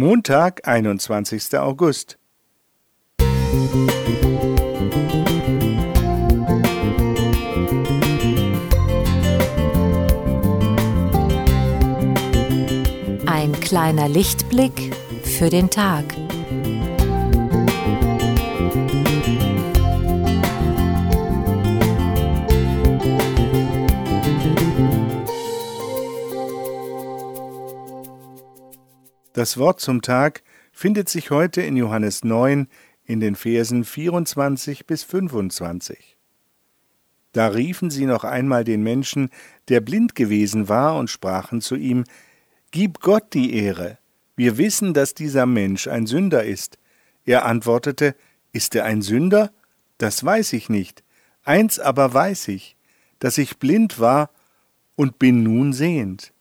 Montag, 21. August. Ein kleiner Lichtblick für den Tag. Das Wort zum Tag findet sich heute in Johannes 9 in den Versen 24 bis 25. Da riefen sie noch einmal den Menschen, der blind gewesen war, und sprachen zu ihm, Gib Gott die Ehre. Wir wissen, dass dieser Mensch ein Sünder ist. Er antwortete, Ist er ein Sünder? Das weiß ich nicht. Eins aber weiß ich, dass ich blind war und bin nun sehend.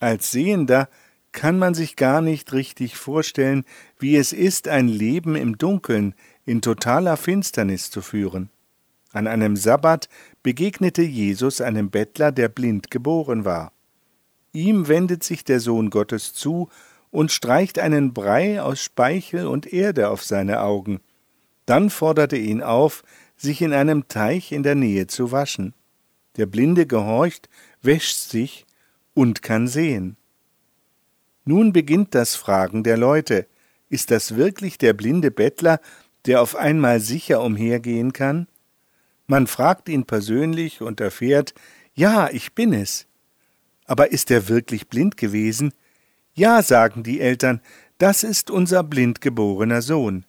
Als Sehender kann man sich gar nicht richtig vorstellen, wie es ist, ein Leben im Dunkeln, in totaler Finsternis zu führen. An einem Sabbat begegnete Jesus einem Bettler, der blind geboren war. Ihm wendet sich der Sohn Gottes zu und streicht einen Brei aus Speichel und Erde auf seine Augen. Dann fordert er ihn auf, sich in einem Teich in der Nähe zu waschen. Der Blinde gehorcht, wäscht sich und kann sehen. Nun beginnt das Fragen der Leute. Ist das wirklich der blinde Bettler, der auf einmal sicher umhergehen kann? Man fragt ihn persönlich und erfährt, ja, ich bin es. Aber ist er wirklich blind gewesen? Ja, sagen die Eltern, das ist unser blind geborener Sohn.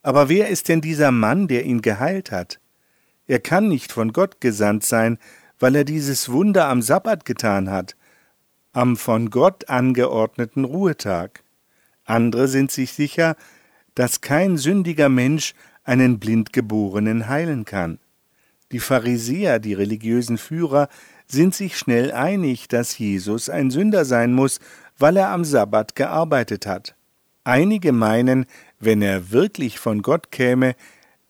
Aber wer ist denn dieser Mann, der ihn geheilt hat? Er kann nicht von Gott gesandt sein, weil er dieses Wunder am Sabbat getan hat am von Gott angeordneten Ruhetag. Andere sind sich sicher, dass kein sündiger Mensch einen Blindgeborenen heilen kann. Die Pharisäer, die religiösen Führer, sind sich schnell einig, dass Jesus ein Sünder sein muss, weil er am Sabbat gearbeitet hat. Einige meinen, wenn er wirklich von Gott käme,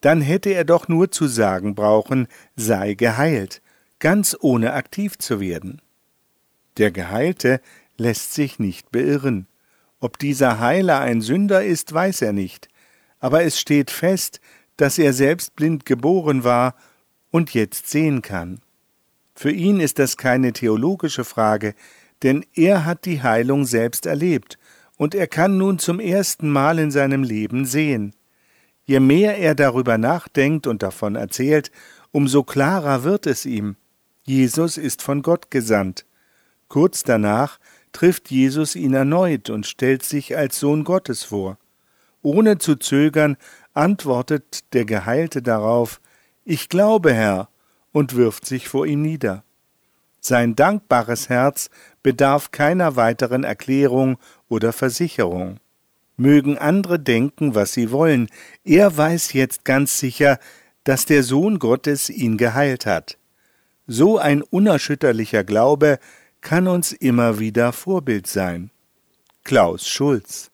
dann hätte er doch nur zu sagen brauchen, sei geheilt, ganz ohne aktiv zu werden. Der Geheilte lässt sich nicht beirren. Ob dieser Heiler ein Sünder ist, weiß er nicht, aber es steht fest, dass er selbst blind geboren war und jetzt sehen kann. Für ihn ist das keine theologische Frage, denn er hat die Heilung selbst erlebt, und er kann nun zum ersten Mal in seinem Leben sehen. Je mehr er darüber nachdenkt und davon erzählt, umso klarer wird es ihm. Jesus ist von Gott gesandt. Kurz danach trifft Jesus ihn erneut und stellt sich als Sohn Gottes vor. Ohne zu zögern antwortet der Geheilte darauf Ich glaube, Herr, und wirft sich vor ihm nieder. Sein dankbares Herz bedarf keiner weiteren Erklärung oder Versicherung. Mögen andere denken, was sie wollen, er weiß jetzt ganz sicher, dass der Sohn Gottes ihn geheilt hat. So ein unerschütterlicher Glaube kann uns immer wieder Vorbild sein. Klaus Schulz